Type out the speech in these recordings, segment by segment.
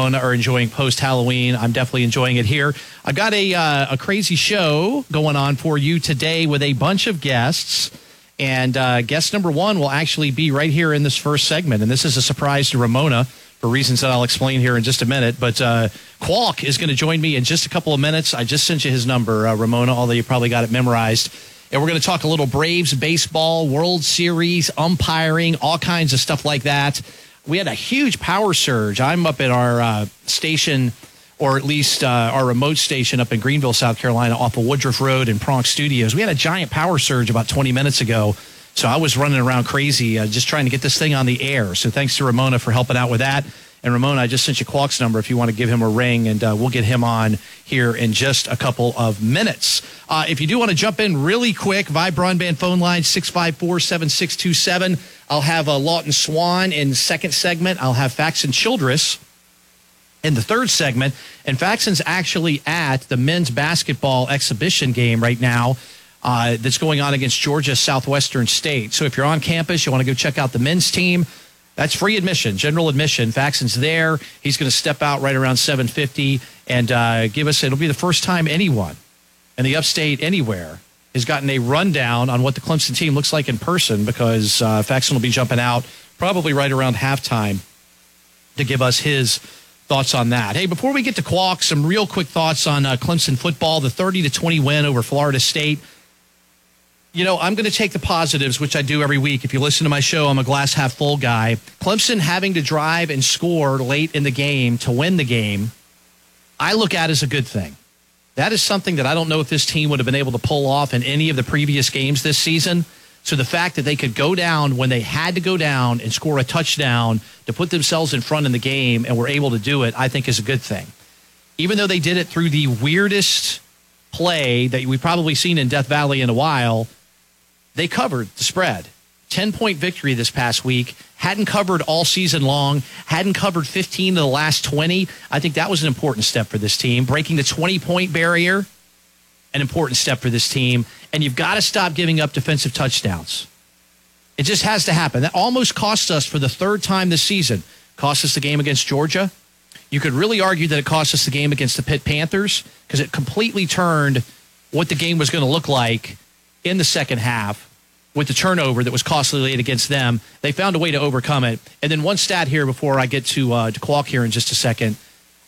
are enjoying post Halloween. I'm definitely enjoying it here. I've got a uh, a crazy show going on for you today with a bunch of guests. And uh, guest number one will actually be right here in this first segment. And this is a surprise to Ramona for reasons that I'll explain here in just a minute. But uh, Qualk is going to join me in just a couple of minutes. I just sent you his number, uh, Ramona, although you probably got it memorized. And we're going to talk a little Braves baseball, World Series, umpiring, all kinds of stuff like that. We had a huge power surge. I'm up at our uh, station, or at least uh, our remote station up in Greenville, South Carolina, off of Woodruff Road in Pronk Studios. We had a giant power surge about 20 minutes ago so I was running around crazy, uh, just trying to get this thing on the air. So thanks to Ramona for helping out with that. And Ramona, I just sent you Qualk's number if you want to give him a ring, and uh, we'll get him on here in just a couple of minutes. Uh, if you do want to jump in really quick, Vibe Broadband phone line 654 7627. I'll have uh, Lawton Swann in second segment. I'll have Faxon Childress in the third segment. And Faxon's actually at the men's basketball exhibition game right now uh, that's going on against Georgia Southwestern State. So if you're on campus, you want to go check out the men's team. That's free admission, general admission. Faxon's there. He's going to step out right around 7:50 and uh, give us. It'll be the first time anyone in the upstate anywhere has gotten a rundown on what the Clemson team looks like in person because uh, Faxon will be jumping out probably right around halftime to give us his thoughts on that. Hey, before we get to Qualk, some real quick thoughts on uh, Clemson football. The 30 to 20 win over Florida State you know, I'm going to take the positives, which I do every week. If you listen to my show, I'm a glass half full guy. Clemson having to drive and score late in the game to win the game, I look at as a good thing. That is something that I don't know if this team would have been able to pull off in any of the previous games this season. So the fact that they could go down when they had to go down and score a touchdown to put themselves in front in the game and were able to do it, I think is a good thing. Even though they did it through the weirdest play that we've probably seen in Death Valley in a while, they covered the spread. 10 point victory this past week. Hadn't covered all season long, hadn't covered 15 of the last 20. I think that was an important step for this team. Breaking the 20 point barrier, an important step for this team. And you've got to stop giving up defensive touchdowns. It just has to happen. That almost cost us for the third time this season. Cost us the game against Georgia. You could really argue that it cost us the game against the Pitt Panthers because it completely turned what the game was going to look like in the second half with the turnover that was costly late against them. They found a way to overcome it. And then one stat here before I get to uh, to Qualk here in just a second.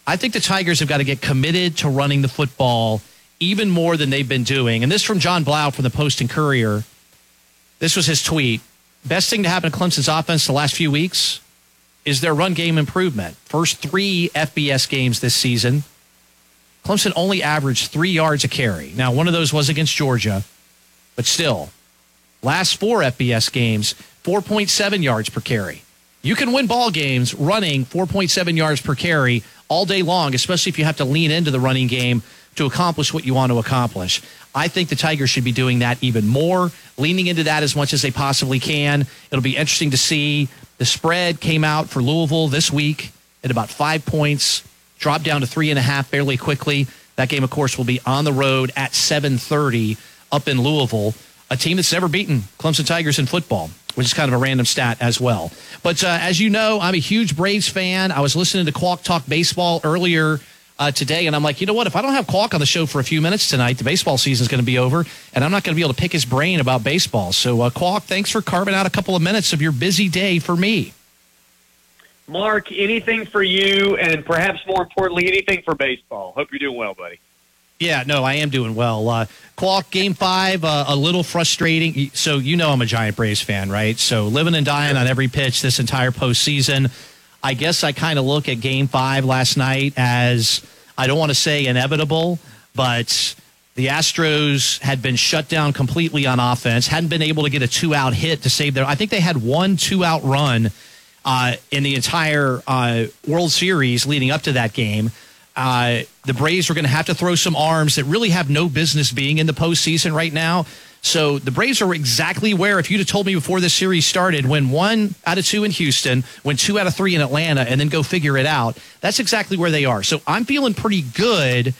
I think the Tigers have got to get committed to running the football even more than they've been doing. And this from John Blau from the Post and Courier. This was his tweet. Best thing to happen to Clemson's offense the last few weeks is their run game improvement. First three FBS games this season, Clemson only averaged three yards a carry. Now, one of those was against Georgia. But still, last four FBS games, 4.7 yards per carry. You can win ball games running 4.7 yards per carry all day long, especially if you have to lean into the running game to accomplish what you want to accomplish. I think the Tigers should be doing that even more, leaning into that as much as they possibly can. It'll be interesting to see. The spread came out for Louisville this week at about five points, dropped down to three and a half fairly quickly. That game, of course, will be on the road at 730 up in Louisville, a team that's never beaten Clemson Tigers in football, which is kind of a random stat as well. But uh, as you know, I'm a huge Braves fan. I was listening to Qualk talk baseball earlier uh, today, and I'm like, you know what? If I don't have Qualk on the show for a few minutes tonight, the baseball season is going to be over, and I'm not going to be able to pick his brain about baseball. So, uh, Qualk, thanks for carving out a couple of minutes of your busy day for me. Mark, anything for you, and perhaps more importantly, anything for baseball. Hope you're doing well, buddy. Yeah, no, I am doing well. Uh, Qualk game five, uh, a little frustrating. So you know I'm a giant Braves fan, right? So living and dying on every pitch this entire postseason. I guess I kind of look at game five last night as I don't want to say inevitable, but the Astros had been shut down completely on offense, hadn't been able to get a two out hit to save their. I think they had one two out run uh, in the entire uh, World Series leading up to that game. Uh, the Braves are going to have to throw some arms that really have no business being in the postseason right now. So the Braves are exactly where, if you'd have told me before this series started, win one out of two in Houston, win two out of three in Atlanta, and then go figure it out, that's exactly where they are. So I'm feeling pretty good,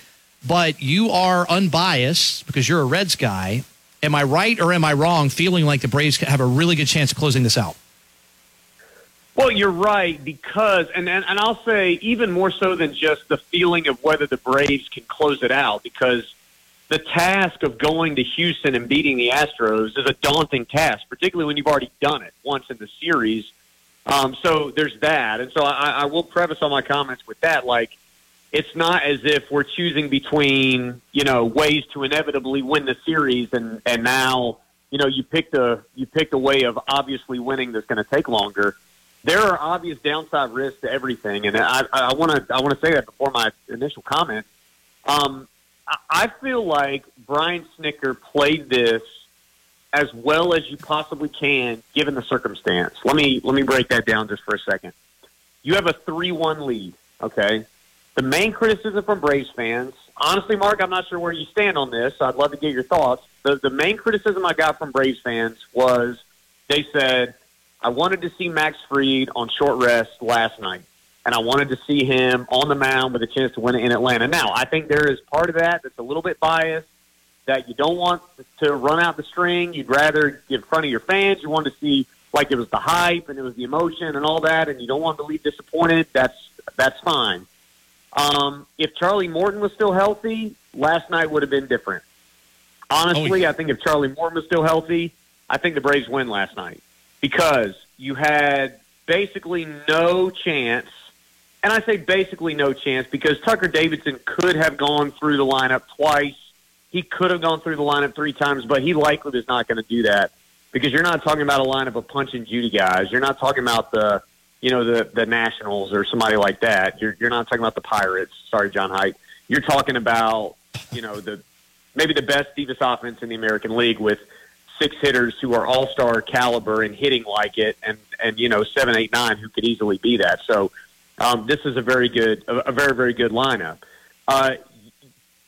but you are unbiased because you're a Reds guy. Am I right or am I wrong feeling like the Braves have a really good chance of closing this out? Well, you're right because, and, and I'll say even more so than just the feeling of whether the Braves can close it out, because the task of going to Houston and beating the Astros is a daunting task, particularly when you've already done it once in the series. Um, so there's that, and so I, I will preface all my comments with that. Like, it's not as if we're choosing between you know ways to inevitably win the series, and and now you know you picked a you picked a way of obviously winning that's going to take longer there are obvious downside risks to everything, and I want to I want to say that before my initial comment. Um, I feel like Brian Snitker played this as well as you possibly can, given the circumstance. Let me let me break that down just for a second. You have a three-one lead. Okay, the main criticism from Braves fans, honestly, Mark, I'm not sure where you stand on this. So I'd love to get your thoughts. The the main criticism I got from Braves fans was they said I wanted to see Max Fried on short rest last night, and I wanted to see him on the mound with a chance to win it in Atlanta. Now, I think there is part of that that's a little bit biased that you don't want to run out the string. You'd rather get in front of your fans. You want to see like it was the hype and it was the emotion and all that, and you don't want to leave disappointed. That's that's fine. Um, if Charlie Morton was still healthy, last night would have been different. Honestly, oh, I think if Charlie Morton was still healthy, I think the Braves win last night because you had basically no chance. And I say basically no chance because Tucker Davidson could have gone through the lineup twice. He could have gone through the lineup three times, but he likely is not going to do that because you're not talking about a lineup of punch and Judy guys. You're not talking about the, you know, the the Nationals or somebody like that. You're you're not talking about the Pirates. Sorry, John Height. You're talking about, you know, the maybe the best Divas offense in the American League with six hitters who are all star caliber and hitting like it, and and you know seven, eight, nine who could easily be that. So um, this is a very good, a, a very very good lineup. Uh,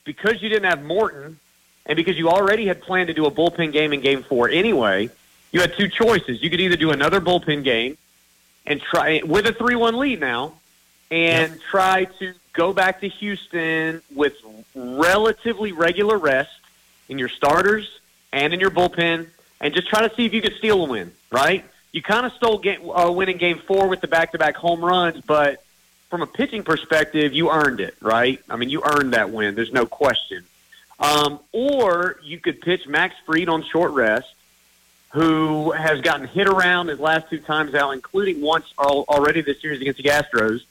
because you didn't have Morton, and because you already had planned to do a bullpen game in Game Four anyway, you had two choices. You could either do another bullpen game and try with a three-one lead now, and yep. try to go back to Houston with relatively regular rest in your starters and in your bullpen, and just try to see if you could steal a win. Right? You kind of stole game, uh, winning game four with the back-to-back home runs, but from a pitching perspective, you earned it. Right? I mean, you earned that win. There's no question. Um, or you could pitch Max Fried on short rest, who has gotten hit around his last two times out, including once already this series against the Astros.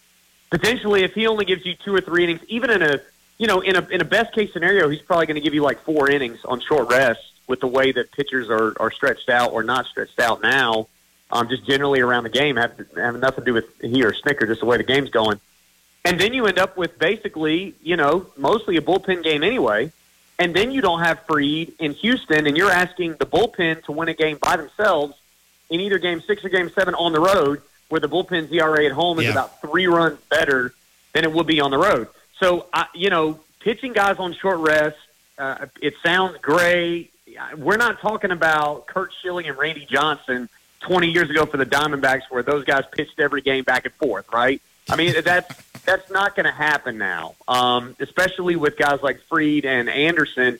Potentially, if he only gives you two or three innings, even in a you know in a in a best case scenario, he's probably going to give you like four innings on short rest with the way that pitchers are, are stretched out or not stretched out now, um, just generally around the game, have, having nothing to do with he or Snitker, just the way the game's going. And then you end up with basically, you know, mostly a bullpen game anyway. And then you don't have Fried in Houston, and you're asking the bullpen to win a game by themselves in either game six or game seven on the road, where the bullpen's ERA at home is yeah. about three runs better than it would be on the road. So, I, you know, pitching guys on short rest, uh, it sounds great we're not talking about Curt Schilling and Randy Johnson 20 years ago for the Diamondbacks, where those guys pitched every game back and forth, right? I mean, that's that's not going to happen now, um, especially with guys like Fried and Anderson,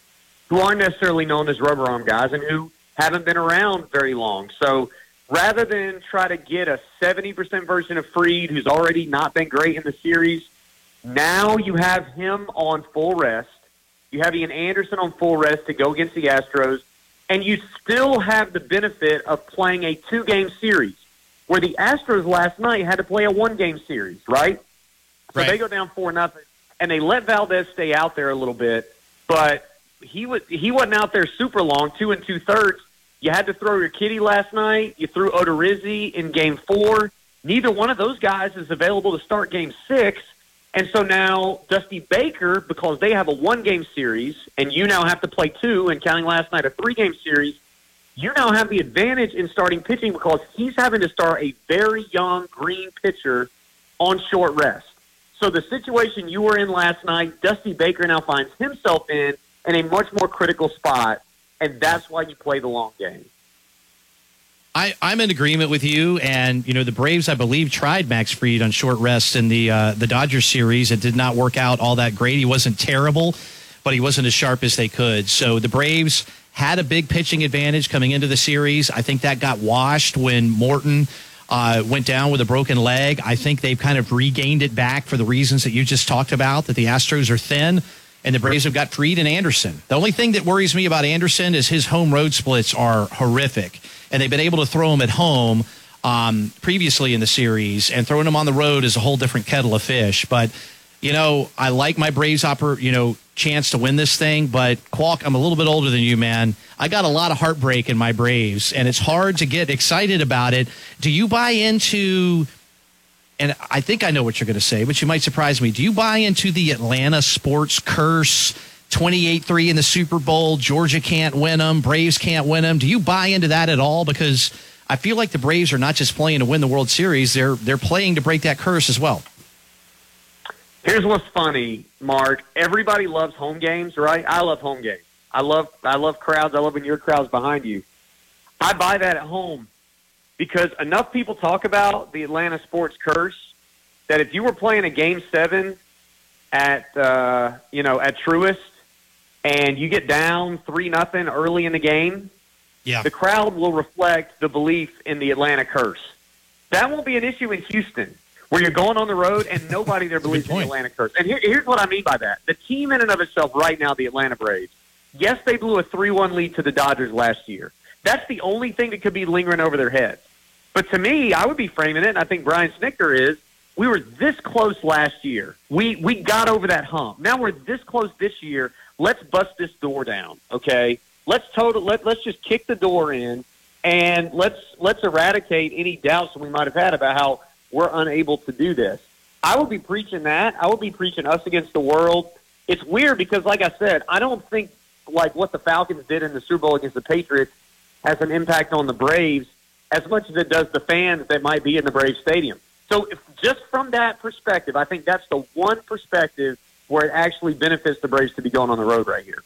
who aren't necessarily known as rubber arm guys and who haven't been around very long. So rather than try to get a 70% version of Fried, who's already not been great in the series, now you have him on full rest you have Ian Anderson on full rest to go against the Astros, and you still have the benefit of playing a two game series where the Astros last night had to play a one game series, right? So right. they go down four nothing, and they let Valdez stay out there a little bit, but he was he wasn't out there super long, two and two thirds. You had to throw Urquidy last night. You threw Odorizzi in game four. Neither one of those guys is available to start game six. And so now Dusty Baker, because they have a one game series and you now have to play two, and counting last night a three game series, you now have the advantage in starting pitching because he's having to start a very young green pitcher on short rest. So the situation you were in last night, Dusty Baker now finds himself in in a much more critical spot, and that's why you play the long game. I, I'm in agreement with you, and you know the Braves, I believe, tried Max Fried on short rest in the uh, the Dodgers series. It did not work out all that great. He wasn't terrible, but he wasn't as sharp as they could. So the Braves had a big pitching advantage coming into the series. I think that got washed when Morton uh, went down with a broken leg. I think they've kind of regained it back for the reasons that you just talked about. That the Astros are thin, and the Braves have got Fried and Anderson. The only thing that worries me about Anderson is his home road splits are horrific, and they've been able to throw him at home um, previously in the series, and throwing him on the road is a whole different kettle of fish. But you know, I like my Braves oper, you know, chance to win this thing, but Qualk, I'm a little bit older than you, man. I got a lot of heartbreak in my Braves, and it's hard to get excited about it. Do you buy into and I think I know what you're going to say, but you might surprise me. Do you buy into the Atlanta sports curse? 28 3 in the Super Bowl. Georgia can't win them. Braves can't win them. Do you buy into that at all? Because I feel like the Braves are not just playing to win the World Series, they're, they're playing to break that curse as well. Here's what's funny, Mark. Everybody loves home games, right? I love home games. I love I love crowds. I love when your crowd's behind you. I buy that at home because enough people talk about the Atlanta sports curse that if you were playing a game seven at uh, you know at Truist and you get down three nothing early in the game, yeah. the crowd will reflect the belief in the Atlanta curse. That won't be an issue in Houston where you're going on the road and nobody there believes in the Atlanta curse. And here, here's what I mean by that: the team in and of itself, right now, the Atlanta Braves. Yes, they blew a three-one lead to the Dodgers last year. That's the only thing that could be lingering over their heads. But to me, I would be framing it, and I think Brian Snitker is. We were this close last year. We we got over that hump. Now we're this close this year. Let's bust this door down, okay? Let's total. Let let's just kick the door in, and let's let's eradicate any doubts that we might have had about how we're unable to do this. I would be preaching that. I would be preaching us against the world. It's weird because, like I said, I don't think like what the Falcons did in the Super Bowl against the Patriots has an impact on the Braves as much as it does the fans that might be in the Braves Stadium. So, if, just from that perspective, I think that's the one perspective where it actually benefits the Braves to be going on the road right here.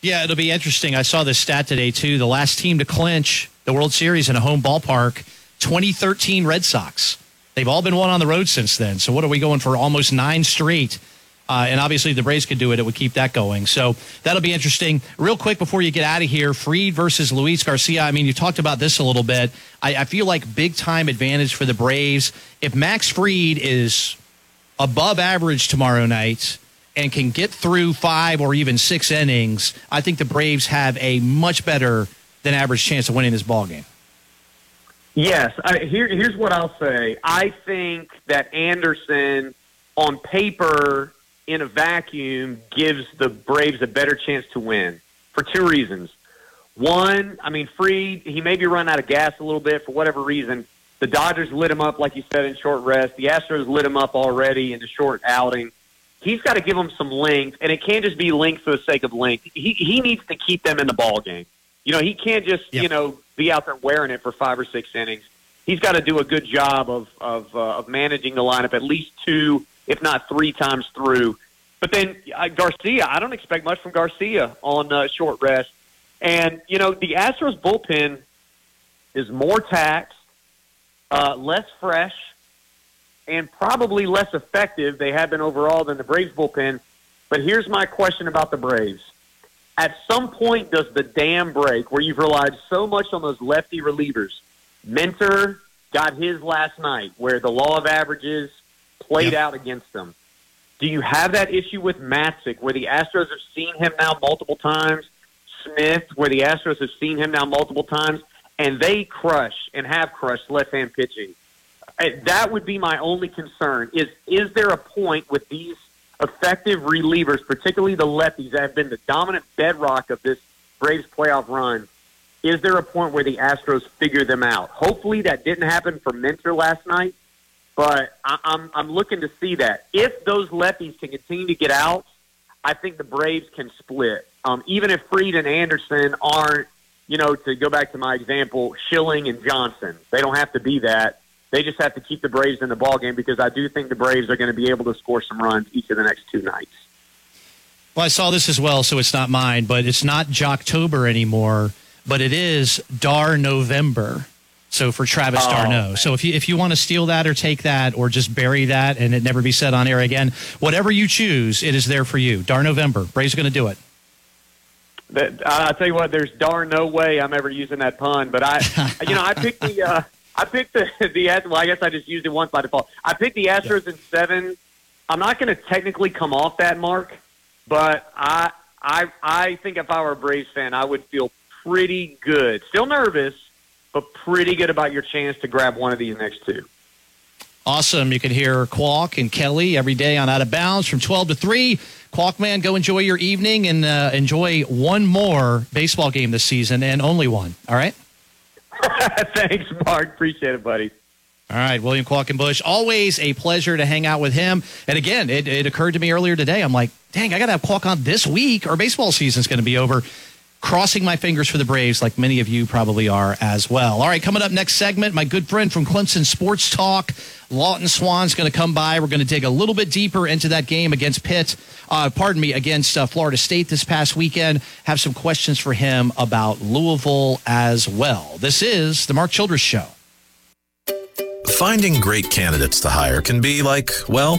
Yeah, it'll be interesting. I saw this stat today too. The last team to clinch the World Series in a home ballpark, 2013 Red Sox. They've all been won on the road since then. So what are we going for? Almost nine straight. Uh, and obviously, the Braves could do it. It would keep that going. So that'll be interesting. Real quick before you get out of here, Fried versus Luis Garcia. I mean, you talked about this a little bit. I, I feel like big time advantage for the Braves. If Max Fried is above average tomorrow night and can get through five or even six innings, I think the Braves have a much better than average chance of winning this ball game. Yes. I, here, here's what I'll say. I think that Anderson, on paper, in a vacuum, gives the Braves a better chance to win for two reasons. One, I mean, Fried, he may be running out of gas a little bit for whatever reason. The Dodgers lit him up, like you said, in short rest. The Astros lit him up already in the short outing. He's got to give them some length, and it can't just be length for the sake of length. He he needs to keep them in the ball game. You know, he can't just yep. you know be out there wearing it for five or six innings. He's got to do a good job of of, uh, of managing the lineup at least two, if not three times through. But then uh, Garcia, I don't expect much from Garcia on uh, short rest. And you know, the Astros bullpen is more taxed, uh, less fresh, and probably less effective. They have been overall than the Braves bullpen. But here's my question about the Braves at some point does the dam break where you've relied so much on those lefty relievers? Minter got his last night where the law of averages played yep. out against them. Do you have that issue with Matzek where the Astros have seen him now multiple times? Smith, where the Astros have seen him now multiple times, and they crush and have crushed left-hand pitching. Uh, that would be my only concern. Is is there a point with these effective relievers, particularly the lefties that have been the dominant bedrock of this Braves playoff run, is there a point where the Astros figure them out? Hopefully that didn't happen for Minter last night, but I, I'm I'm looking to see that. If those lefties can continue to get out, I think the Braves can split. Um, even if Fried and Anderson aren't, you know, to go back to my example, Schilling and Johnson, they don't have to be that. They just have to keep the Braves in the ball game because I do think the Braves are going to be able to score some runs each of the next two nights. Well, I saw this as well, so it's not mine, but it's not Jocktober anymore, but it is Dar November. So for Travis oh, d'Arnaud. So if you if you want to steal that or take that or just bury that and it never be said on air again, whatever you choose, it is there for you. Dar November. Braves going to do it. That, I tell you what, there's darn no way I'm ever using that pun. But I, you know, I picked the uh, I picked the the well. I guess I just used it once by default. I picked the Astros in seven. I'm not going to technically come off that mark, but I I I think if I were a Braves fan, I would feel pretty good. Still nervous, but pretty good about your chance to grab one of these next two. Awesome. You can hear Qualk and Kelly every day on Out of Bounds from 12 to 3. Qualk, man, go enjoy your evening and uh, enjoy one more baseball game this season and only one. All right? Thanks, Mark. Appreciate it, buddy. All right, William Qualkenbush. Always a pleasure to hang out with him. And again, it, it occurred to me earlier today. I'm like, dang, I got to have Qualk on this week, or baseball season's going to be over crossing my fingers for the Braves, like many of you probably are as well. All right, coming up next segment, my good friend from Clemson Sports Talk, Lawton Swann's going to come by. We're going to dig a little bit deeper into that game against Pitt, uh, pardon me, against uh, Florida State this past weekend. Have some questions for him about Louisville as well. This is the Mark Childress Show. Finding great candidates to hire can be like, well,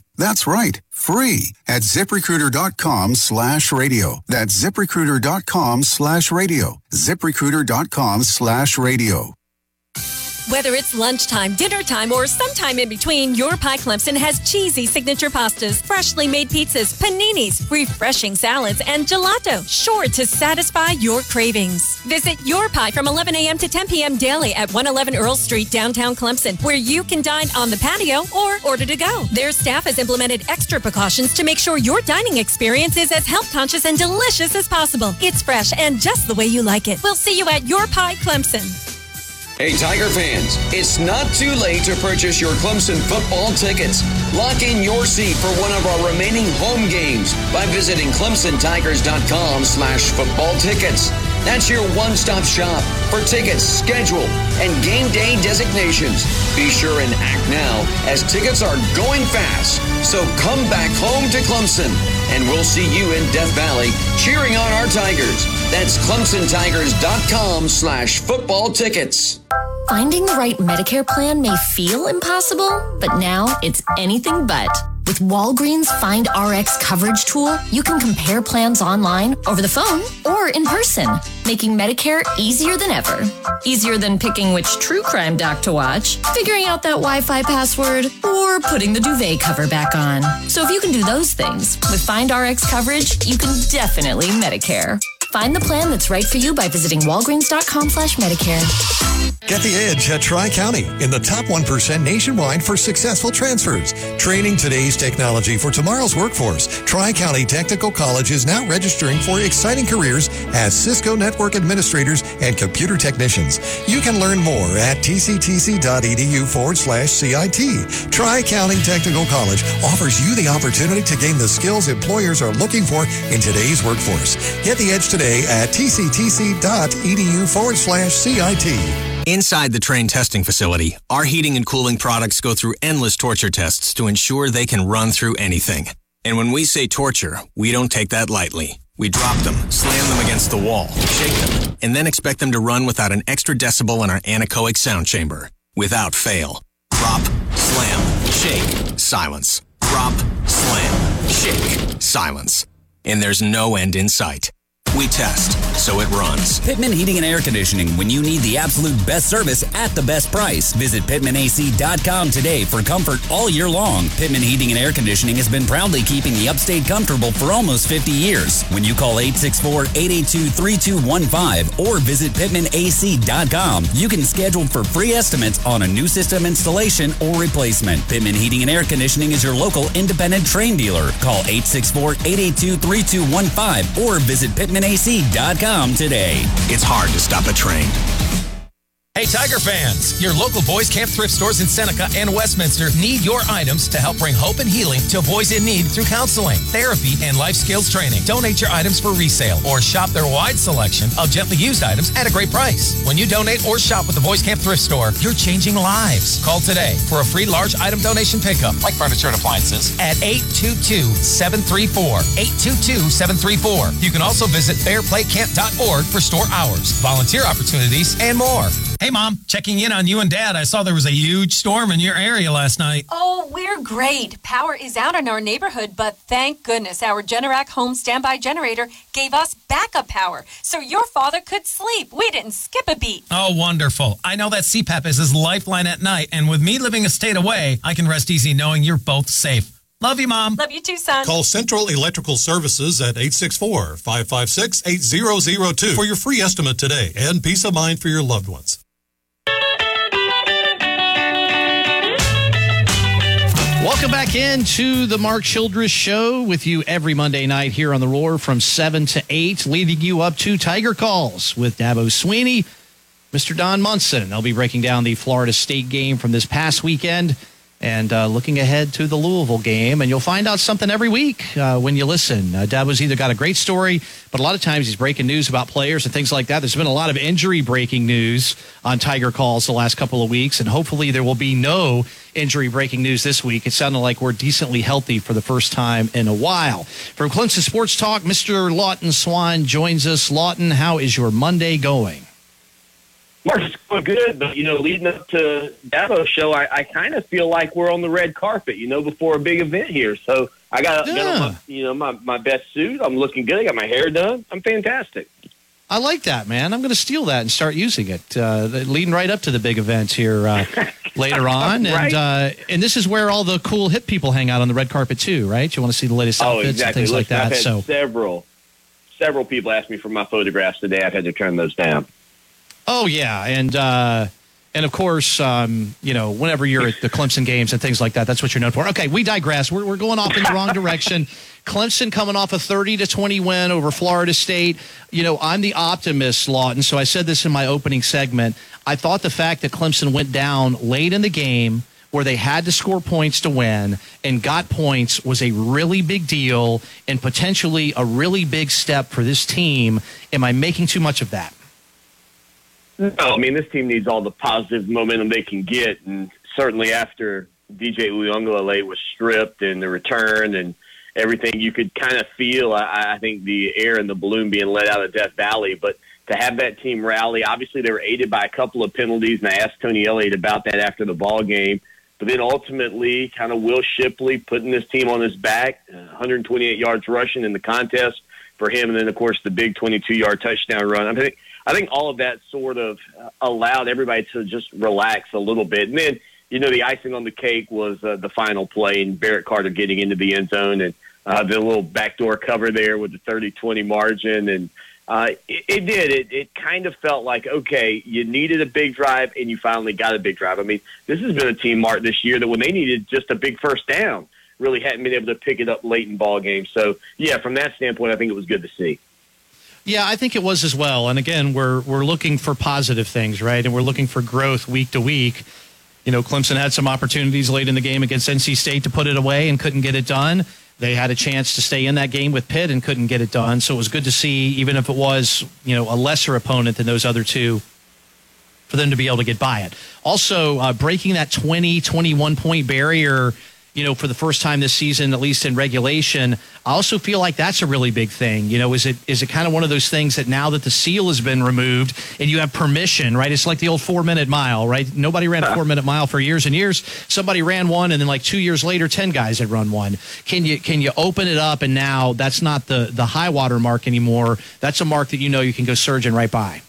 That's right, free at ziprecruiter.com slash radio. That's ziprecruiter.com slash radio. ziprecruiter.com slash radio. Whether it's lunchtime, dinner time, or sometime in between, Your Pie Clemson has cheesy signature pastas, freshly made pizzas, paninis, refreshing salads, and gelato, sure to satisfy your cravings. Visit Your Pie from 11 a.m. to 10 p.m. daily at 111 Earl Street, downtown Clemson, where you can dine on the patio or order to go. Their staff has implemented extra precautions to make sure your dining experience is as health conscious and delicious as possible. It's fresh and just the way you like it. We'll see you at Your Pie Clemson. Hey, Tiger fans, it's not too late to purchase your Clemson football tickets. Lock in your seat for one of our remaining home games by visiting clemsontigers.com slash football tickets. That's your one-stop shop for tickets, schedule, and game day designations. Be sure and act now as tickets are going fast. So come back home to Clemson, and we'll see you in Death Valley cheering on our Tigers. That's clemsontigers.com slash football tickets. Finding the right Medicare plan may feel impossible, but now it's anything but. With Walgreens Find RX coverage tool, you can compare plans online, over the phone, or in person, making Medicare easier than ever. Easier than picking which true crime doc to watch, figuring out that Wi Fi password, or putting the duvet cover back on. So if you can do those things, with Find RX coverage, you can definitely Medicare. Find the plan that's right for you by visiting walgreens.com slash Medicare. Get the edge at Tri County in the top 1% nationwide for successful transfers. Training today's technology for tomorrow's workforce. Tri County Technical College is now registering for exciting careers as Cisco network administrators and computer technicians. You can learn more at tctc.edu forward slash CIT. Tri County Technical College offers you the opportunity to gain the skills employers are looking for in today's workforce. Get the edge today at tctc.edu forward slash CIT. Inside the Trane testing facility, our heating and cooling products go through endless torture tests to ensure they can run through anything. And when we say torture, we don't take that lightly. We drop them, slam them against the wall, shake them, and then expect them to run without an extra decibel in our anechoic sound chamber. Without fail. Drop, slam, shake, silence. Drop, slam, shake, silence. And there's no end in sight. We test, so it runs. Pittman Heating and Air Conditioning when you need the absolute best service at the best price. Visit PittmanAC.com today for comfort all year long. Pittman Heating and Air Conditioning has been proudly keeping the upstate comfortable for almost 50 years. When you call 864-882-3215 or visit PittmanAC.com, you can schedule for free estimates on a new system installation or replacement. Pittman Heating and Air Conditioning is your local independent Trane dealer. Call 864-882-3215 or visit Pittman PittmanAC.com today. It's hard to stop a Trane. Hey, Tiger fans! Your local Boys Camp thrift stores in Seneca and Westminster need your items to help bring hope and healing to boys in need through counseling, therapy, and life skills training. Donate your items for resale or shop their wide selection of gently used items at a great price. When you donate or shop with the Boys Camp thrift store, you're changing lives. Call today for a free large item donation pickup, like furniture and appliances, at 822-734. 822-734. You can also visit fairplaycamp.org for store hours, volunteer opportunities, and more. Hey, Mom, checking in on you and Dad. I saw there was a huge storm in your area last night. Oh, we're great. Power is out in our neighborhood, but thank goodness our Generac home standby generator gave us backup power, so your father could sleep. We didn't skip a beat. Oh, wonderful. I know that CPAP is his lifeline at night, and with me living a state away, I can rest easy knowing you're both safe. Love you, Mom. Love you too, son. Call Central Electrical Services at 864 556 8002 for your free estimate today and peace of mind for your loved ones. Welcome back into the Mark Childress Show with you every Monday night here on the Roar from 7 to 8, leading you up to Tiger Calls with Dabo Swinney, Mr. Don Munson. They'll be breaking down the Florida State game from this past weekend and uh, looking ahead to the Louisville game. And you'll find out something every week uh, when you listen. Uh, Dabo's either got a great story, but a lot of times he's breaking news about players and things like that. There's been a lot of injury breaking news on Tiger Calls the last couple of weeks, and hopefully there will be no injury breaking news this week. It sounded like we're decently healthy for the first time in a while. From Clemson Sports Talk, Mr. Lawton Swann joins us. Lawton, how is your Monday going? Mark, it's going good, but you know, leading up to Dabo's show, I, I kind of feel like we're on the red carpet, you know, before a big event here. So I got, Yeah. got my, you know, my, my best suit. I'm looking good. I got my hair done. I'm fantastic. I like that, man. I'm going to steal that and start using it, uh, leading right up to the big event here uh, later on. Right. And uh, and this is where all the cool hip people hang out on the red carpet too, right? You want to see the latest Oh, outfits exactly. and things like Listen, I've that. had So several, several people ask me for my photographs today. I've had to turn those down. Oh yeah, and uh, and of course, um, you know, whenever you're at the Clemson games and things like that, that's what you're known for. Okay, we digress. We're, we're going off in the wrong direction. Clemson coming off a 30 to 20 win over Florida State. You know, I'm the optimist, Lawton. So I said this in my opening segment. I thought the fact that Clemson went down late in the game where they had to score points to win and got points was a really big deal and potentially a really big step for this team. Am I making too much of that? No, I mean this team needs all the positive momentum they can get, and certainly after DJ Uiagalelei was stripped and the return and everything, you could kind of feel. I, I think the air in the balloon being let out of Death Valley, but to have that team rally, obviously they were aided by a couple of penalties, and I asked Tony Elliott about that after the ball game. But then ultimately, kind of Will Shipley putting this team on his back, uh, 128 yards rushing in the contest for him, and then of course the big 22 yard touchdown run. I think I think all of that sort of uh, allowed everybody to just relax a little bit. And then, you know, the icing on the cake was uh, the final play and Barrett Carter getting into the end zone and uh, the little backdoor cover there with the 30-20 margin. And uh, it, it did. It, it kind of felt like, okay, you needed a big drive and you finally got a big drive. I mean, this has been a team, Mark, this year that when they needed just a big first down, really hadn't been able to pick it up late in ball games. So, yeah, from that standpoint, I think it was good to see. Yeah, I think it was as well. And again, we're we're looking for positive things, right? And we're looking for growth week to week. You know, Clemson had some opportunities late in the game against NC State to put it away and couldn't get it done. They had a chance to stay in that game with Pitt and couldn't get it done. So it was good to see, even if it was, you know, a lesser opponent than those other two, for them to be able to get by it. Also, uh, breaking that 20, 21 point barrier, you know, for the first time this season, at least in regulation, I also feel like that's a really big thing. You know, is it is it kind of one of those things that now that the seal has been removed and you have permission, right? It's like the old four minute mile, right? Nobody ran a uh-huh. four minute mile for years and years. Somebody ran one, and then like two years later, ten guys had run one. Can you can you open it up and now that's not the the high water mark anymore? That's a mark that you know you can go surging right by.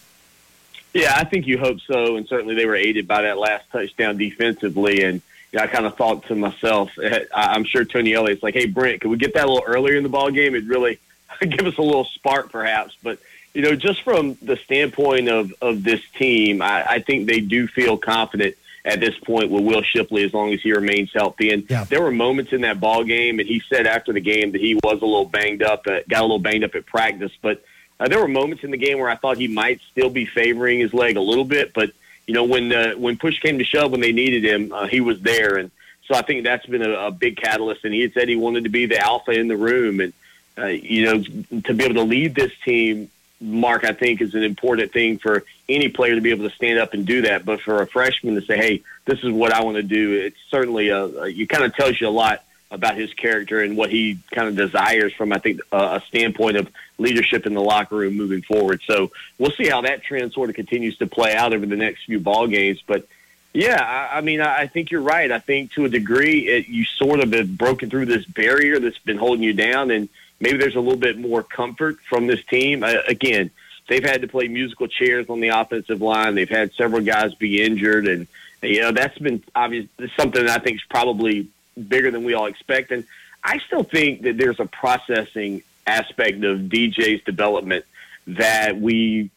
Yeah, I think you hope so, and certainly they were aided by that last touchdown defensively. And you know, I kind of thought to myself, I- I'm sure Tony Elliott's like, "Hey, Brent, could we get that a little earlier in the ball game? It'd really give us a little spark, perhaps." But you know, just from the standpoint of of this team, I, I think they do feel confident at this point with Will Shipley as long as he remains healthy. And there were moments in that ball game, and he said after the game that he was a little banged up, uh, got a little banged up at practice, but uh, there were moments in the game where I thought he might still be favoring his leg a little bit, but you know, when uh, when push came to shove, when they needed him, uh, he was there, and so I think that's been a, a big catalyst. And he had said he wanted to be the alpha in the room, and uh, you know, to be able to lead this team, Mark, I think is an important thing for any player to be able to stand up and do that. But for a freshman to say, "Hey, this is what I want to do," it's certainly a you kind of tells you a lot about his character and what he kind of desires from, I think, uh, a standpoint of leadership in the locker room moving forward. So we'll see how that trend sort of continues to play out over the next few ball games. But yeah, I, I mean, I, I think you're right. I think to a degree, it, you sort of have broken through this barrier that's been holding you down, and maybe there's a little bit more comfort from this team. Again, they've had to play musical chairs on the offensive line. They've had several guys be injured, and you know that's been obvious. Something that I think is probably bigger than we all expect. And I still think that there's a processing aspect of DJ's development that we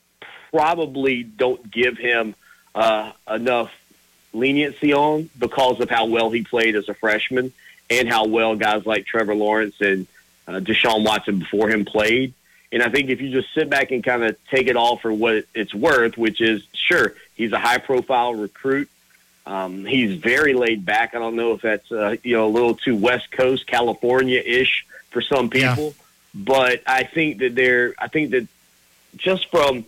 probably don't give him uh, enough leniency on because of how well he played as a freshman and how well guys like Trevor Lawrence and uh, Deshaun Watson before him played. And I think if you just sit back and kind of take it all for what it's worth, which is sure, he's a high profile recruit. Um, he's very laid back. I don't know if that's uh, you know a little too West Coast California ish for some people, yeah. but I think that they're. I think that just from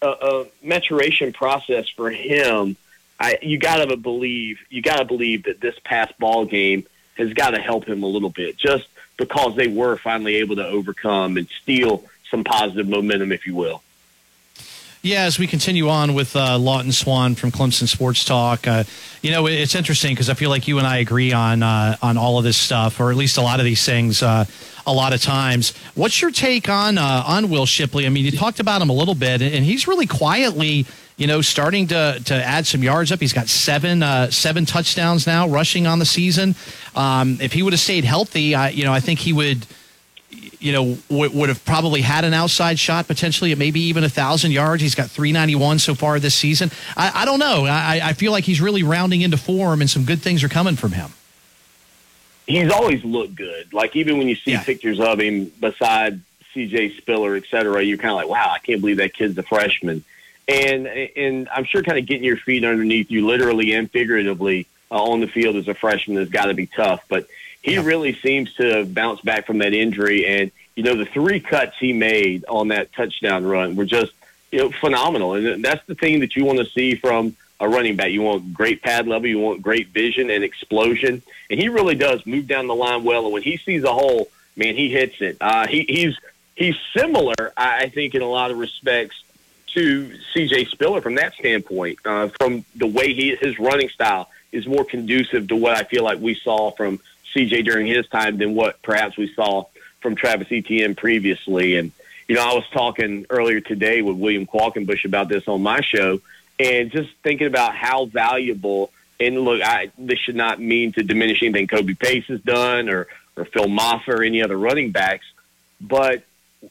a, a maturation process for him, I you got to believe you got to believe that this past ball game has got to help him a little bit, just because they were finally able to overcome and steal some positive momentum, if you will. Yeah, as we continue on with uh, Lawton Swann from Clemson Sports Talk, uh, you know it's interesting because I feel like you and I agree on uh, on all of this stuff, or at least a lot of these things. Uh, a lot of times, what's your take on uh, on Will Shipley? I mean, you talked about him a little bit, and he's really quietly, you know, starting to to add some yards up. He's got seven uh, seven touchdowns now, rushing on the season. Um, if he would have stayed healthy, I, you know, I think he would you know, w- would have probably had an outside shot potentially at maybe even a thousand yards. He's got 391 so far this season. I, I don't know. I, I feel like he's really rounding into form and some good things are coming from him. He's always looked good. Like even when you see yeah. pictures of him beside CJ Spiller, et cetera, you're kind of like, wow, I can't believe that kid's a freshman. And, and I'm sure kind of getting your feet underneath you literally and figuratively uh, on the field as a freshman has got to be tough. But he yeah. really seems to bounce back from that injury. And, you know, the three cuts he made on that touchdown run were just, you know, phenomenal. And that's the thing that you want to see from a running back. You want great pad level, you want great vision and explosion. And he really does move down the line well. And when he sees a hole, man, he hits it. Uh, he, he's, he's similar, I think, in a lot of respects to CJ Spiller from that standpoint, uh, from the way he, his running style is more conducive to what I feel like we saw from CJ during his time than what perhaps we saw from Travis Etienne previously. And, you know, I was talking earlier today with William Qualkenbush about this on my show and just thinking about how valuable and look, I, this should not mean to diminish anything Kobe Pace has done or, or Phil Mafah or any other running backs, but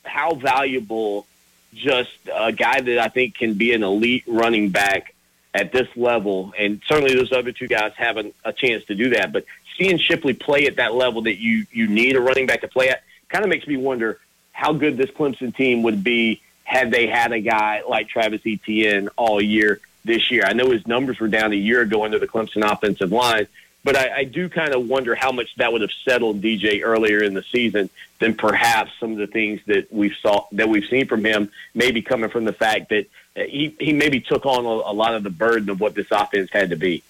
how valuable just a guy that I think can be an elite running back at this level, and certainly those other two guys have a, a chance to do that. But seeing Shipley play at that level that you you need a running back to play at kind of makes me wonder how good this Clemson team would be had they had a guy like Travis Etienne all year this year. I know his numbers were down a year ago under the Clemson offensive line, but I, I do kind of wonder how much that would have settled DJ earlier in the season than perhaps some of the things that we've saw that we've seen from him. Maybe coming from the fact that he he maybe took on a, a lot of the burden of what this offense had to be.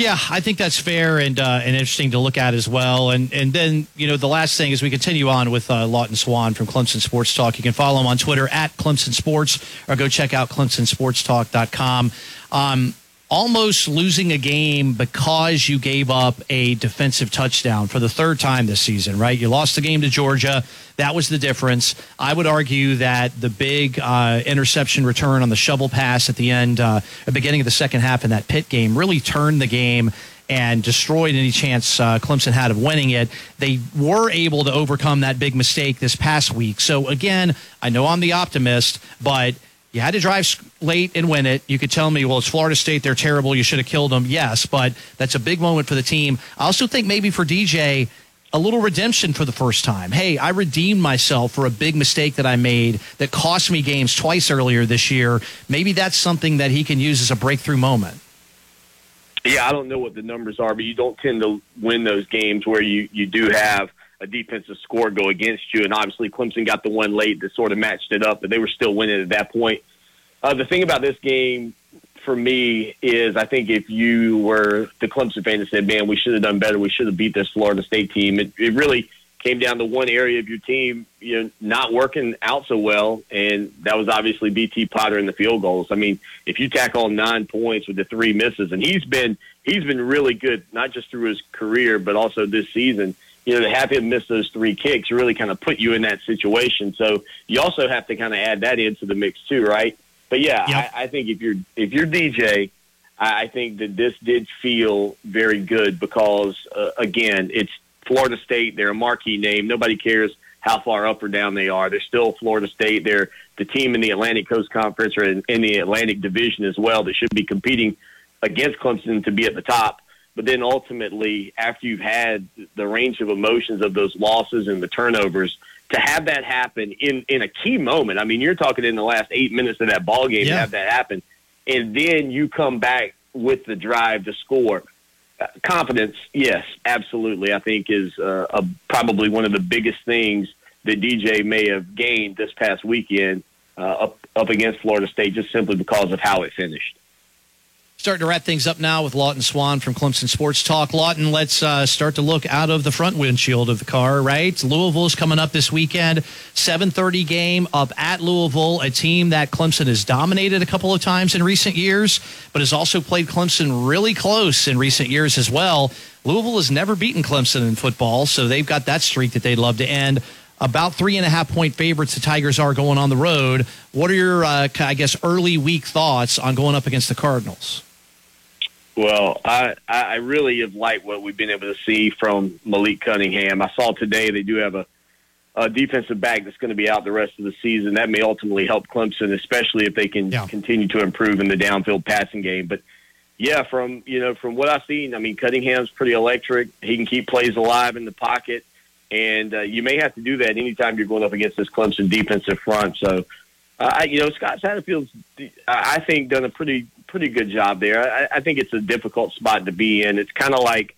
Yeah, I think that's fair and uh, and interesting to look at as well. And and then you know the last thing is we continue on with uh, Lawton Swann from Clemson Sports Talk. You can follow him on Twitter at Clemson Sports or go check out ClemsonSportsTalk.com. Um, almost losing a game because you gave up a defensive touchdown for the third time this season, right? You lost the game to Georgia. That was the difference. I would argue that the big uh, interception return on the shovel pass at the end, uh, the beginning of the second half in that pit game, really turned the game and destroyed any chance uh, Clemson had of winning it. They were able to overcome that big mistake this past week. So, again, I know I'm the optimist, but – you had to drive late and win it. You could tell me, well, it's Florida State. They're terrible. You should have killed them. Yes, but that's a big moment for the team. I also think maybe for DJ, a little redemption for the first time. Hey, I redeemed myself for a big mistake that I made that cost me games twice earlier this year. Maybe that's something that he can use as a breakthrough moment. Yeah, I don't know what the numbers are, but you don't tend to win those games where you, you do have a defensive score go against you. And obviously, Clemson got the one late that sort of matched it up, but they were still winning at that point. Uh, the thing about this game for me is I think if you were the Clemson fan and said, man, we should have done better, we should have beat this Florida State team, it, it really came down to one area of your team, you know, not working out so well, and that was obviously BT Potter in the field goals. I mean, if you tack on nine points with the three misses, and he's been he's been really good, not just through his career, but also this season. You know, to have him miss those three kicks really kind of put you in that situation. So you also have to kind of add that into the mix too, right? But yeah, yep. I, I think if you're if you're DJ, I, I think that this did feel very good because uh, again, it's Florida State. They're a marquee name. Nobody cares how far up or down they are. They're still Florida State. They're the team in the Atlantic Coast Conference or in, in the Atlantic Division as well that should be competing against Clemson to be at the top. But then ultimately, after you've had the range of emotions of those losses and the turnovers, to have that happen in in a key moment. I mean, you're talking in the last eight minutes of that ball game yeah. to have that happen, and then you come back with the drive to score. Uh, confidence, yes, absolutely. I think is uh, a, probably one of the biggest things that DJ may have gained this past weekend uh, up up against Florida State, just simply because of how it finished. Starting to wrap things up now with Lawton Swann from Clemson Sports Talk. Lawton, let's uh, start to look out of the front windshield of the car. Right, Louisville is coming up this weekend. Seven thirty game up at Louisville, a team that Clemson has dominated a couple of times in recent years, but has also played Clemson really close in recent years as well. Louisville has never beaten Clemson in football, so they've got that streak that they'd love to end about three and a half point favorites the Tigers are going on the road. What are your, uh, I guess, early week thoughts on going up against the Cardinals? Well, I, I really have liked what we've been able to see from Malik Cunningham. I saw today they do have a, a defensive back that's going to be out the rest of the season. That may ultimately help Clemson, especially if they can yeah. continue to improve in the downfield passing game. But yeah, from you know from what I've seen, I mean Cunningham's pretty electric. He can keep plays alive in the pocket, and uh, you may have to do that anytime you're going up against this Clemson defensive front. So, uh, you know, Scott Satterfield's I think done a pretty pretty good job there. I, I think it's a difficult spot to be in. It's kind of like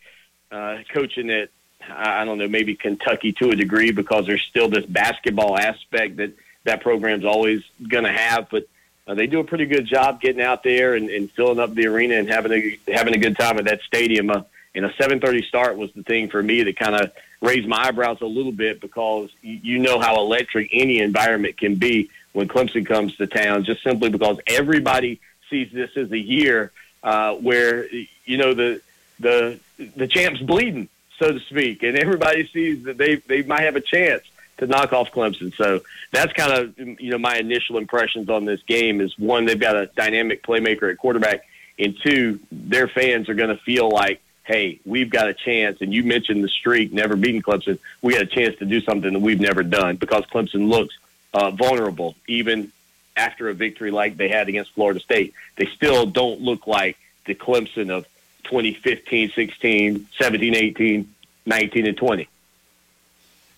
uh, coaching at I don't know maybe Kentucky to a degree because there's still this basketball aspect that that program's always going to have, but. Uh, they do a pretty good job getting out there and, and filling up the arena and having a having a good time at that stadium. Uh, and a 7:30 start was the thing for me that kind of raised my eyebrows a little bit because you know how electric any environment can be when Clemson comes to town, just simply because everybody sees this as a year uh, where you know the the the champ's bleeding, so to speak, and everybody sees that they they might have a chance to knock off Clemson. So that's kind of you know my initial impressions on this game is one they've got a dynamic playmaker at quarterback, and two their fans are going to feel like. Hey, we've got a chance, and you mentioned the streak, never beating Clemson. We got a chance to do something that we've never done because Clemson looks uh, vulnerable, even after a victory like they had against Florida State. They still don't look like the Clemson of 2015, 16, 17, 18, 19, and 20.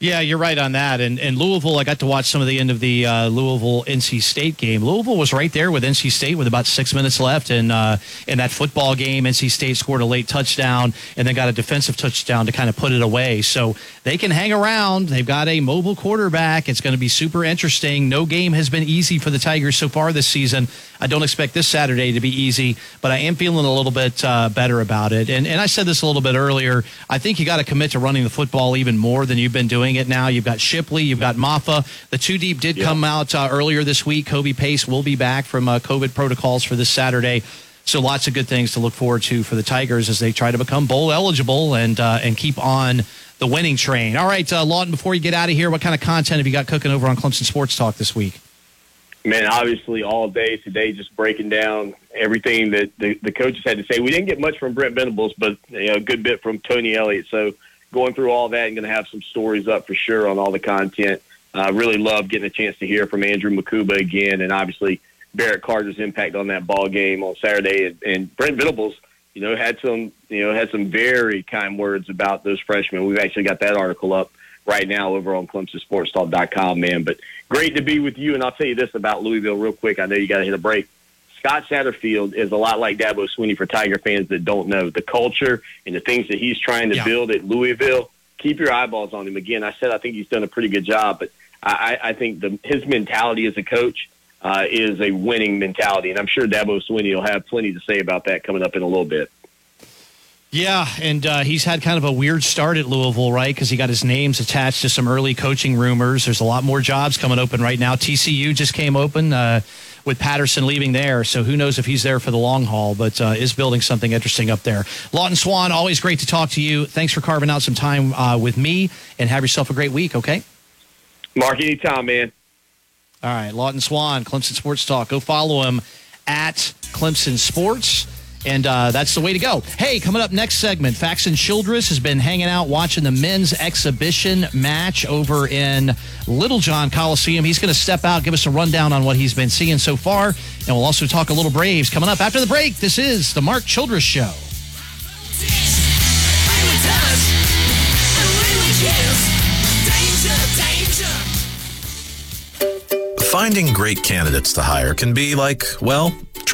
Yeah, you're right on that. And, and Louisville, I got to watch some of the end of the uh, Louisville NC State game. Louisville was right there with NC State with about six minutes left, and uh, in that football game, NC State scored a late touchdown and then got a defensive touchdown to kind of put it away. So they can hang around. They've got a mobile quarterback. It's going to be super interesting. No game has been easy for the Tigers so far this season. I don't expect this Saturday to be easy, but I am feeling a little bit uh, better about it. And and I said this a little bit earlier. I think you got to commit to running the football even more than you've been doing it now. You've got Shipley, you've got Mafah. The two deep did yeah. come out uh, earlier this week. Kobe Pace will be back from uh, COVID protocols for this Saturday. So lots of good things to look forward to for the Tigers as they try to become bowl eligible and uh, and keep on the winning train. All right, uh, Lawton. Before you get out of here, what kind of content have you got cooking over on Clemson Sports Talk this week? Man, obviously all day today, just breaking down everything that the, the coaches had to say. We didn't get much from Brent Venables, but you know, a good bit from Tony Elliott. So going through all that and going to have some stories up for sure on all the content. I uh, really love getting a chance to hear from Andrew Mukuba again, and obviously Barrett Carter's impact on that ball game on Saturday. And, and Brent Venables, you know, had some, you know, had some very kind words about those freshmen. We've actually got that article up right now over on ClemsonSportsTalk.com, man. But great to be with you. And I'll tell you this about Louisville real quick. I know you got to hit a break. Scott Satterfield is a lot like Dabo Swinney for Tiger fans that don't know the culture and the things that he's trying to Yeah. build at Louisville. Keep your eyeballs on him. Again, I said I think he's done a pretty good job, but I, I think the, his mentality as a coach uh, is a winning mentality, and I'm sure Dabo Swinney will have plenty to say about that coming up in a little bit. Yeah, and uh, he's had kind of a weird start at Louisville, right? Because he got his names attached to some early coaching rumors. There's a lot more jobs coming open right now. TCU just came open uh, with Patterson leaving there, so who knows if he's there for the long haul, but uh, is building something interesting up there. Lawton Swann, always great to talk to you. Thanks for carving out some time uh, with me, and have yourself a great week, okay? Mark, anytime, man. All right, Lawton Swann, Clemson Sports Talk. Go follow him at Clemson Sports. And uh, that's the way to go. Hey, coming up next segment, Faxon Childress has been hanging out watching the men's exhibition match over in Littlejohn Coliseum. He's going to step out, give us a rundown on what he's been seeing so far. And we'll also talk a little Braves coming up after the break. This is the Mark Childress Show. Finding great candidates to hire can be like, well,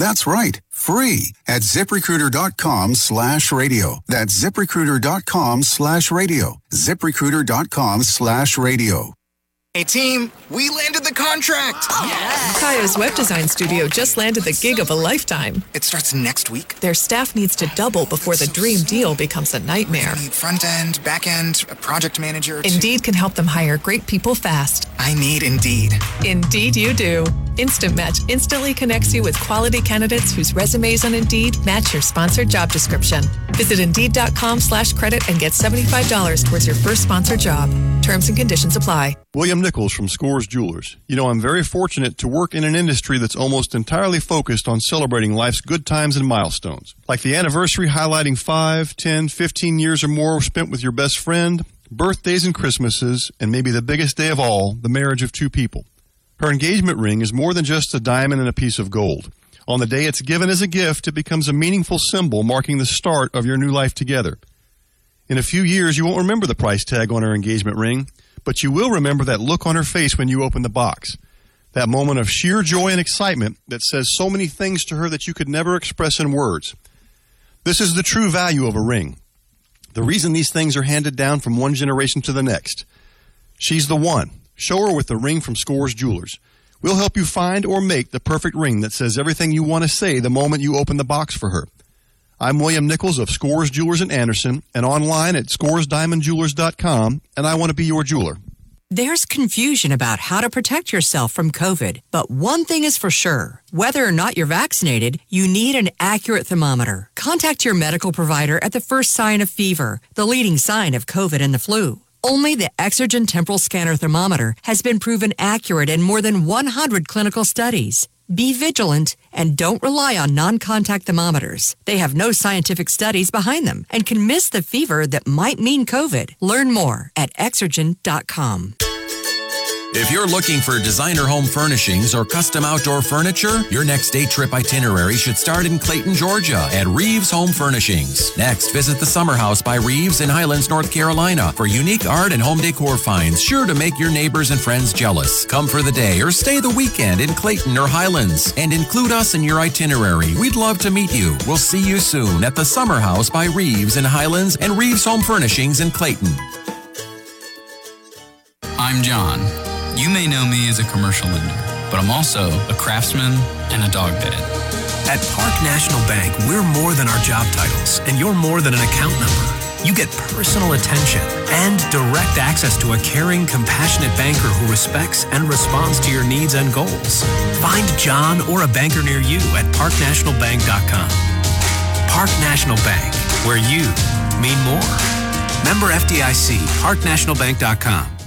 That's right, free at ziprecruiter.com slash radio. That's ziprecruiter.com slash radio. ziprecruiter.com slash radio. Hey team, we landed the contract! Oh. Yes. Kaya's web design studio just landed the gig of a lifetime. It starts next week. Their staff needs to double before the dream deal becomes a nightmare. Need front end, back end, a project manager. Indeed can help them hire great people fast. I need Indeed. Indeed, you do. Instant Match instantly connects you with quality candidates whose resumes on Indeed match your sponsored job description. Visit Indeed.com slash credit and get $75 towards your first sponsored job. Terms and conditions apply. William Nichols from Scores Jewelers. You know, I'm very fortunate to work in an industry that's almost entirely focused on celebrating life's good times and milestones. Like the anniversary highlighting 5, 10, 15 years or more spent with your best friend, birthdays and Christmases, and maybe the biggest day of all, the marriage of two people. Her engagement ring is more than just a diamond and a piece of gold. On the day it's given as a gift, it becomes a meaningful symbol marking the start of your new life together. In a few years, you won't remember the price tag on her engagement ring, but you will remember that look on her face when you open the box. That moment of sheer joy and excitement that says so many things to her that you could never express in words. This is the true value of a ring. The reason these things are handed down from one generation to the next. She's the one. Show her with the ring from Scores Jewelers. We'll help you find or make the perfect ring that says everything you want to say the moment you open the box for her. I'm William Nichols of Scores Jewelers in Anderson and online at scoresdiamondjewelers.com, and I want to be your jeweler. There's confusion about how to protect yourself from COVID, but one thing is for sure. Whether or not you're vaccinated, you need an accurate thermometer. Contact your medical provider at the first sign of fever, the leading sign of COVID and the flu. Only the Exergen Temporal Scanner Thermometer has been proven accurate in more than 100 clinical studies. Be vigilant and don't rely on non contact thermometers. They have no scientific studies behind them and can miss the fever that might mean COVID. Learn more at exergen.com. If you're looking for designer home furnishings or custom outdoor furniture, your next day trip itinerary should start in Clayton, Georgia at Reeves Home Furnishings. Next, visit the Summer House by Reeves in Highlands, North Carolina for unique art and home decor finds sure to make your neighbors and friends jealous. Come for the day or stay the weekend in Clayton or Highlands and include us in your itinerary. We'd love to meet you. We'll see you soon at the Summer House by Reeves in Highlands and Reeves Home Furnishings in Clayton. I'm John. You may know me as a commercial lender, but I'm also a craftsman and a dog dad. At Park National Bank, we're more than our job titles, and you're more than an account number. You get personal attention and direct access to a caring, compassionate banker who respects and responds to your needs and goals. Find John or a banker near you at parknationalbank.com. Park National Bank, where you mean more. Member FDIC, parknationalbank.com.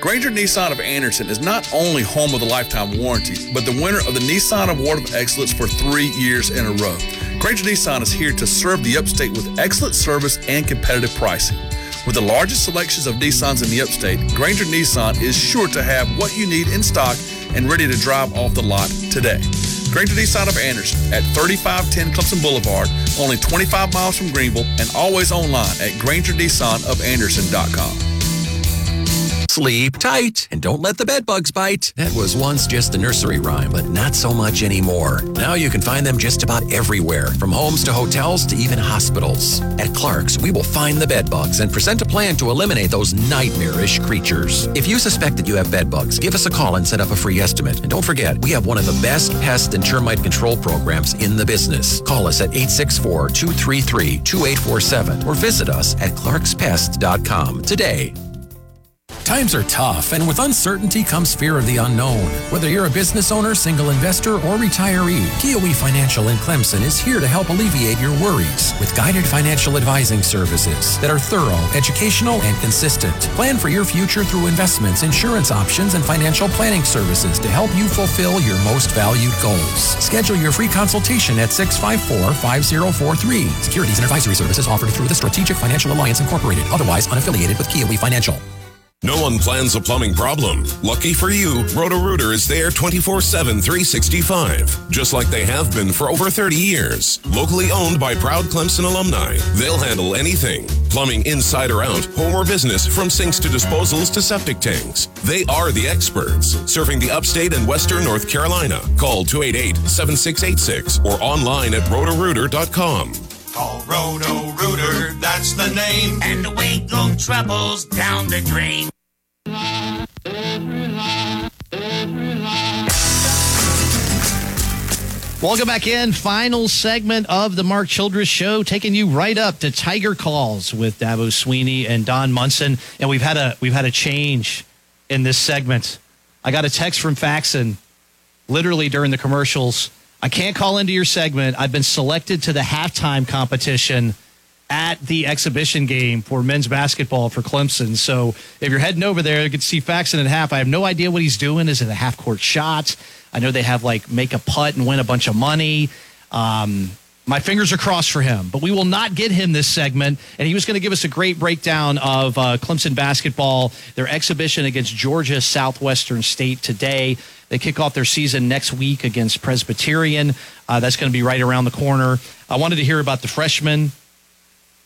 Granger Nissan of Anderson is not only home of the lifetime warranty, but the winner of the Nissan Award of Excellence for three years in a row. Granger Nissan is here to serve the upstate with excellent service and competitive pricing. With the largest selections of Nissans in the upstate, Granger Nissan is sure to have what you need in stock and ready to drive off the lot today. Granger Nissan of Anderson at 3510 Clemson Boulevard, only 25 miles from Greenville, and always online at GrangerNissanofAnderson.com. Sleep tight and don't let the bed bugs bite. That was once just a nursery rhyme, but not so much anymore. Now you can find them just about everywhere, from homes to hotels to even hospitals. At Clark's, we will find the bed bugs and present a plan to eliminate those nightmarish creatures. If you suspect that you have bed bugs, give us a call and set up a free estimate. And don't forget, we have one of the best pest and termite control programs in the business. Call us at 864 233 2847 or visit us at clarkspest.com today. Times are tough, and with uncertainty comes fear of the unknown. Whether you're a business owner, single investor, or retiree, KOE Financial in Clemson is here to help alleviate your worries with guided financial advising services that are thorough, educational, and consistent. Plan for your future through investments, insurance options, and financial planning services to help you fulfill your most valued goals. Schedule your free consultation at 654 5043. Securities and advisory services offered through the Strategic Financial Alliance Incorporated, otherwise unaffiliated with KOE Financial. No one plans a plumbing problem. Lucky for you, Roto-Rooter is there 24-7, 365. Just like they have been for over 30 years. Locally owned by proud Clemson alumni. They'll handle anything. Plumbing inside or out, home or business, from sinks to disposals to septic tanks. They are the experts. Serving the upstate and western North Carolina. Call 288-7686 or online at rotorooter.com. Call Roto Rooter, that's the name. And the away go troubles down the drain. Welcome back in. Final segment of the Mark Childress Show, taking you right up to Tiger Calls with Dabo Swinney and Don Munson. And we've had a we've had a change in this segment. I got a text from Faxon literally during the commercials. I can't call into your segment. I've been selected to the halftime competition at the exhibition game for men's basketball for Clemson. So if you're heading over there, you can see Faxon at half. I have no idea what he's doing. Is it a half court shot? I know they have like make a putt and win a bunch of money. Um, my fingers are crossed for him, but we will not get him this segment. And he was going to give us a great breakdown of uh, Clemson basketball, their exhibition against Georgia Southwestern State today. They kick off their season next week against Presbyterian. Uh, that's going to be right around the corner. I wanted to hear about the freshmen,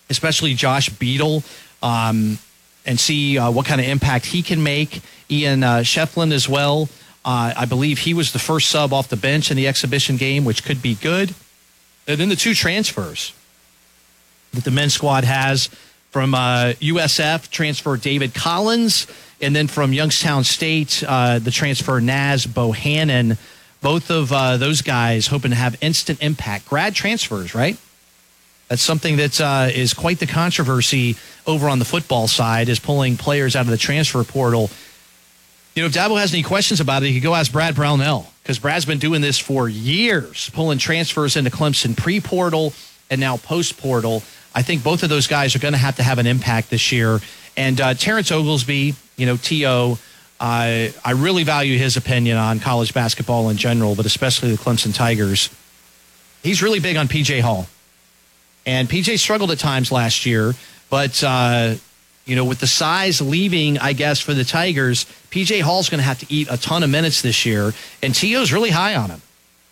especially Josh Beadle, um, and see uh, what kind of impact he can make. Ian uh, Schieffelin as well. Uh, I believe he was the first sub off the bench in the exhibition game, which could be good. And then the two transfers that the men's squad has from uh, USF transfer David Collins, and then from Youngstown State, uh, the transfer Naz Bohannon. Both of uh, those guys hoping to have instant impact. Grad transfers, right? That's something that uh, is quite the controversy over on the football side, is pulling players out of the transfer portal. You know, if Dabo has any questions about it, he could go ask Brad Brownell because Brad's been doing this for years, pulling transfers into Clemson pre portal and now post portal. I think both of those guys are going to have to have an impact this year. And uh, Terrence Oglesby, you know, T.O., uh, I really value his opinion on college basketball in general, but especially the Clemson Tigers. He's really big on PJ Hall. And PJ struggled at times last year, but uh, you know, with the size leaving, I guess, for the Tigers, PJ Hall's going to have to eat a ton of minutes this year. And T.O.'s really high on him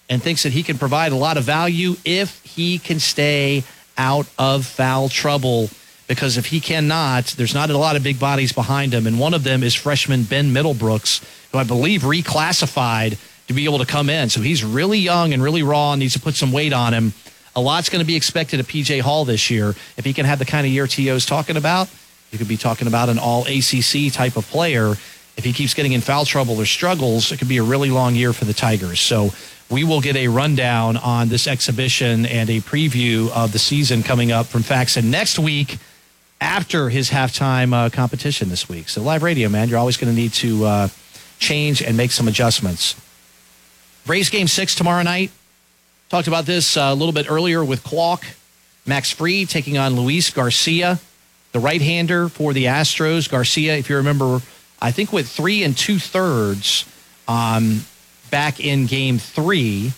and thinks that he can provide a lot of value if he can stay out of foul trouble. Because if he cannot, there's not a lot of big bodies behind him. And one of them is freshman Ben Middlebrooks, who I believe reclassified to be able to come in. So he's really young and really raw and needs to put some weight on him. A lot's going to be expected of PJ Hall this year. If he can have the kind of year T.O.'s talking about, you could be talking about an all ACC type of player. If he keeps getting in foul trouble or struggles, it could be a really long year for the Tigers. So we will get a rundown on this exhibition and a preview of the season coming up from Faxon next week after his halftime uh, competition this week. So, live radio, man, you're always going to need to uh, change and make some adjustments. Braves game six tomorrow night. Talked about this uh, a little bit earlier with Qualk. Max Fried taking on Luis Garcia, the right hander for the Astros. Garcia, if you remember, I think with three and two thirds um, back in game three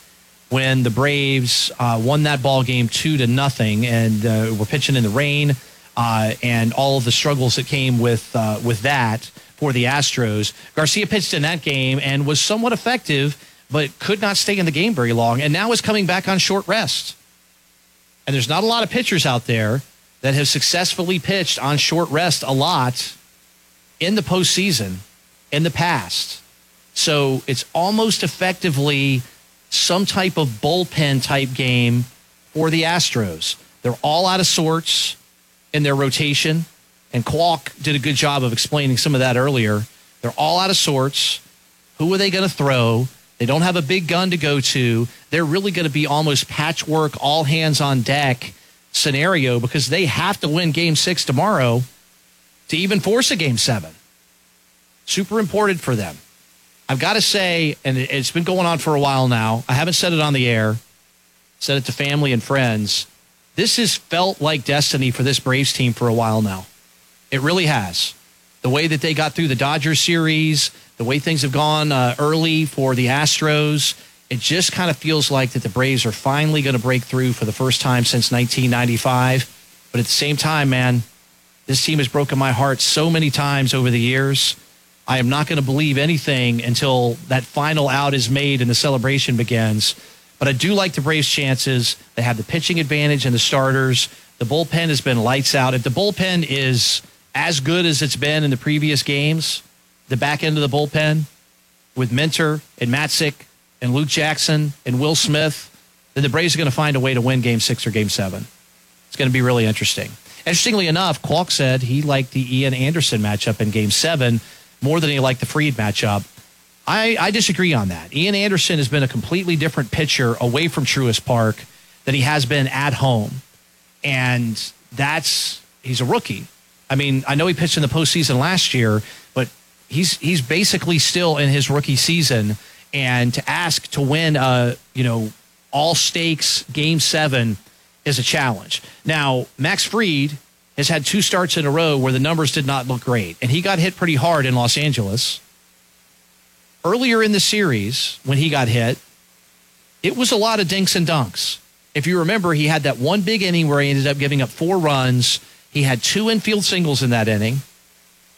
when the Braves uh, won that ball game two to nothing and uh, were pitching in the rain uh, and all of the struggles that came with uh, with that for the Astros. Garcia pitched in that game and was somewhat effective, but could not stay in the game very long, and now is coming back on short rest. And there's not a lot of pitchers out there that have successfully pitched on short rest a lot in the postseason in the past. So it's almost effectively some type of bullpen type game for the Astros. They're all out of sorts in their rotation. And Qualk did a good job of explaining some of that earlier. They're all out of sorts. Who are they going to throw? They don't have a big gun to go to. They're really going to be almost patchwork, all hands on deck scenario because they have to win game six tomorrow to even force a game seven. Super important for them. I've got to say, and it's been going on for a while now. I haven't said it on the air, said it to family and friends this has felt like destiny for this Braves team for a while now. It really has. The way that they got through the Dodgers series, the way things have gone uh, early for the Astros, it just kind of feels like that the Braves are finally going to break through for the first time since 1995. But at the same time, man, this team has broken my heart so many times over the years. I am not going to believe anything until that final out is made and the celebration begins. But I do like the Braves' chances. They have the pitching advantage and the starters. The bullpen has been lights out. If the bullpen is as good as it's been in the previous games, the back end of the bullpen with Minter and Matzek and Luke Jackson and Will Smith, then the Braves are going to find a way to win game six or game seven. It's going to be really interesting. Interestingly enough, Qualk said he liked the Ian Anderson matchup in game seven more than he liked the Fried matchup. I, I disagree on that. Ian Anderson has been a completely different pitcher away from Truist Park than he has been at home. And that's, he's a rookie. I mean, I know he pitched in the postseason last year, but he's, he's basically still in his rookie season. And to ask to win a, you know, all stakes game seven is a challenge. Now, Max Fried has had two starts in a row where the numbers did not look great. And he got hit pretty hard in Los Angeles earlier in the series when he got hit, it was a lot of dinks and dunks. If you remember, he had that one big inning where he ended up giving up four runs. He had two infield singles in that inning.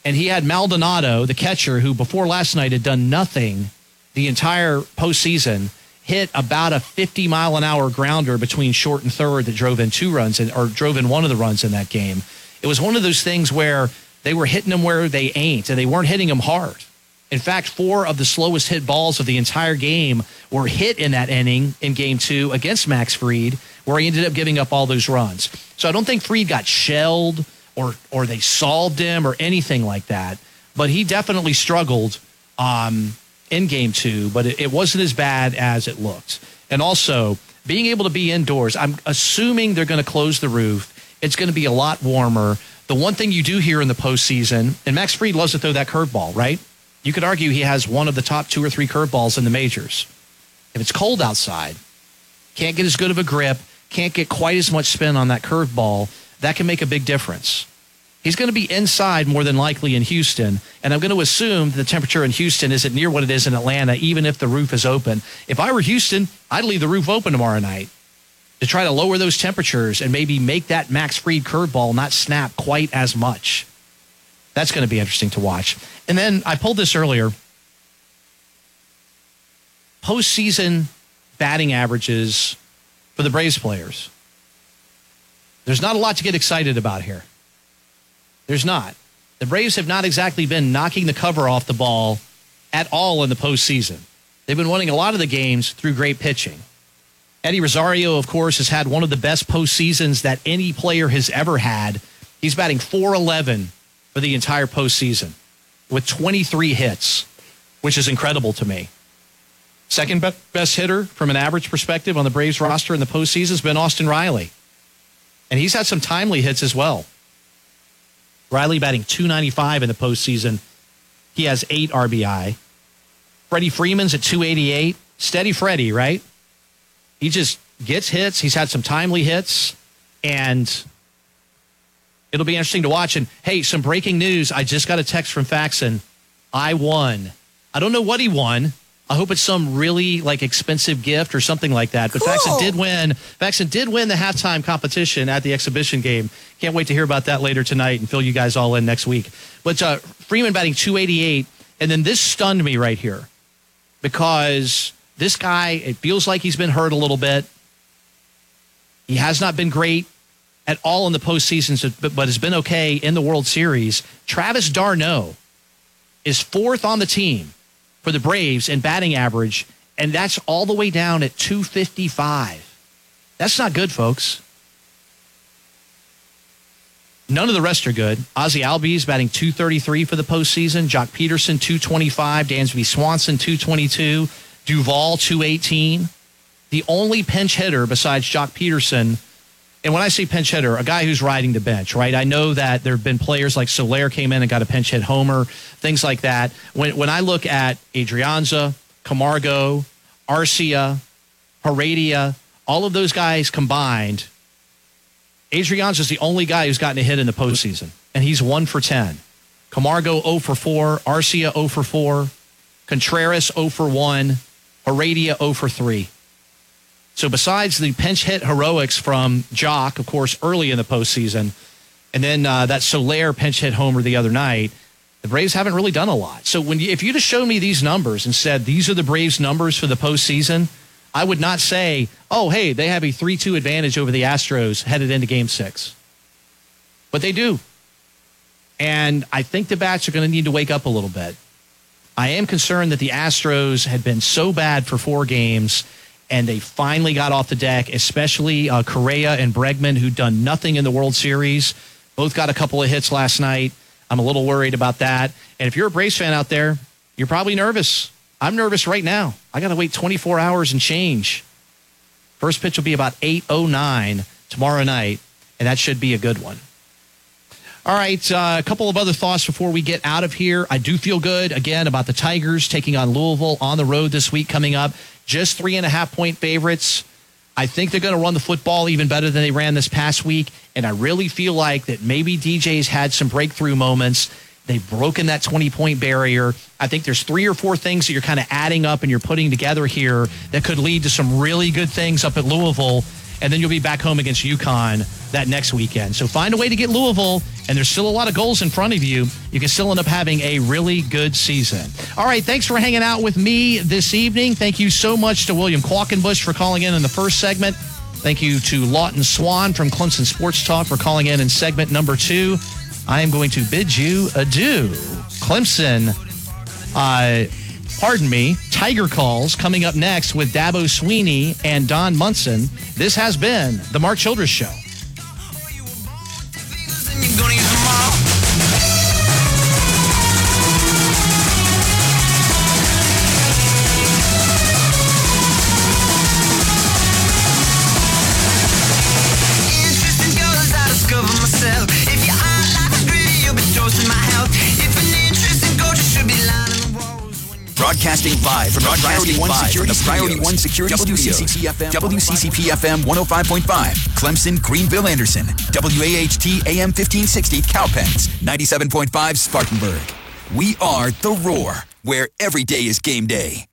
And he had Maldonado, the catcher, who before last night had done nothing the entire postseason, hit about a 50 mile an hour grounder between short and third that drove in two runs in, or drove in one of the runs in that game. It was one of those things where they were hitting them where they ain't, and they weren't hitting them hard. In fact, four of the slowest hit balls of the entire game were hit in that inning in game two against Max Fried, where he ended up giving up all those runs. So I don't think Fried got shelled or or they solved him or anything like that. But he definitely struggled um, in game two, but it, it wasn't as bad as it looked. And also being able to be indoors, I'm assuming they're going to close the roof. It's going to be a lot warmer. The one thing you do here in the postseason, and Max Fried loves to throw that curveball, right? You could argue he has one of the top two or three curveballs in the majors. If it's cold outside, can't get as good of a grip, can't get quite as much spin on that curveball, that can make a big difference. He's going to be inside more than likely in Houston, and I'm going to assume the temperature in Houston isn't near what it is in Atlanta, even if the roof is open. If I were Houston, I'd leave the roof open tomorrow night to try to lower those temperatures and maybe make that Max Fried curveball not snap quite as much. That's going to be interesting to watch. And then I pulled this earlier. Postseason batting averages for the Braves players. There's not a lot to get excited about here. There's not. The Braves have not exactly been knocking the cover off the ball at all in the postseason. They've been winning a lot of the games through great pitching. Eddie Rosario, of course, has had one of the best postseasons that any player has ever had. He's batting 411 for the entire postseason with 23 hits, which is incredible to me. Second best hitter from an average perspective on the Braves roster in the postseason has been Austin Riley. And he's had some timely hits as well. Riley batting 295 in the postseason. He has eight RBI. Freddie Freeman's at 288. Steady Freddie, right? He just gets hits. He's had some timely hits. And it'll be interesting to watch. And hey, some breaking news. I just got a text from Faxon. I won. I don't know what he won. I hope it's some really like expensive gift or something like that. But Cool. Faxon did win. Faxon did win the halftime competition at the exhibition game. Can't wait to hear about that later tonight and fill you guys all in next week. But uh, Freeman batting 288, and then this stunned me right here because this guy it feels like he's been hurt a little bit. He has not been great at all in the postseason, but, has been okay in the World Series. Travis d'Arnaud is fourth on the team for the Braves in batting average, and that's all the way down at 255. That's not good, folks. None of the rest are good. Ozzy Albies batting 233 for the postseason. Joc Pederson 225. Dansby Swanson 222. Duvall 218. The only pinch hitter besides Joc Pederson, and when I say pinch hitter, a guy who's riding the bench, right? I know that there have been players like Soler came in and got a pinch hit homer, things like that. When when I look at Adrianza, Camargo, Arcia, Heredia, all of those guys combined, Adrianza is the only guy who's gotten a hit in the postseason, and he's one for 10. Camargo 0 for 4, Arcia 0 for 4, Contreras 0 for 1, Heredia 0 for 3. So besides the pinch hit heroics from Joc, of course, early in the postseason, and then uh, that Soler pinch hit homer the other night, the Braves haven't really done a lot. So when you, if you just showed me these numbers and said these are the Braves' numbers for the postseason, I would not say, oh, hey, they have a 3 2 advantage over the Astros headed into game six. But they do. And I think the bats are going to need to wake up a little bit. I am concerned that the Astros had been so bad for four games and they finally got off the deck, especially uh, Correa and Bregman, who'd done nothing in the World Series. Both got a couple of hits last night. I'm a little worried about that. And if you're a Braves fan out there, you're probably nervous. I'm nervous right now. I got to wait 24 hours and change. First pitch will be about 8:09 tomorrow night, and that should be a good one. All right, uh, a couple of other thoughts before we get out of here. I do feel good again about the Tigers taking on Louisville on the road this week coming up. Just three and a half point favorites. I think they're going to run the football even better than they ran this past week. And I really feel like that maybe DJ's had some breakthrough moments. They've broken that 20 point barrier. I think there's three or four things that you're kind of adding up and you're putting together here that could lead to some really good things up at Louisville. And then you'll be back home against UConn that next weekend. So find a way to get Louisville, and there's still a lot of goals in front of you. You can still end up having a really good season. All right, thanks for hanging out with me this evening. Thank you so much to William Qualkenbush for calling in in the first segment. Thank you to Lawton Swann from Clemson Sports Talk for calling in in segment number two. I am going to bid you adieu. Clemson, uh, pardon me, Tiger Calls coming up next with Dabo Swinney and Don Munson. This has been The Mark Childress Show. Broadcasting live from Priority One Security the Priority One Security WCCP FM, WCCP FM 105.5, Clemson, Greenville, Anderson, WAHT AM 1560, Cowpens, 97.5, Spartanburg. We are The Roar, where every day is game day.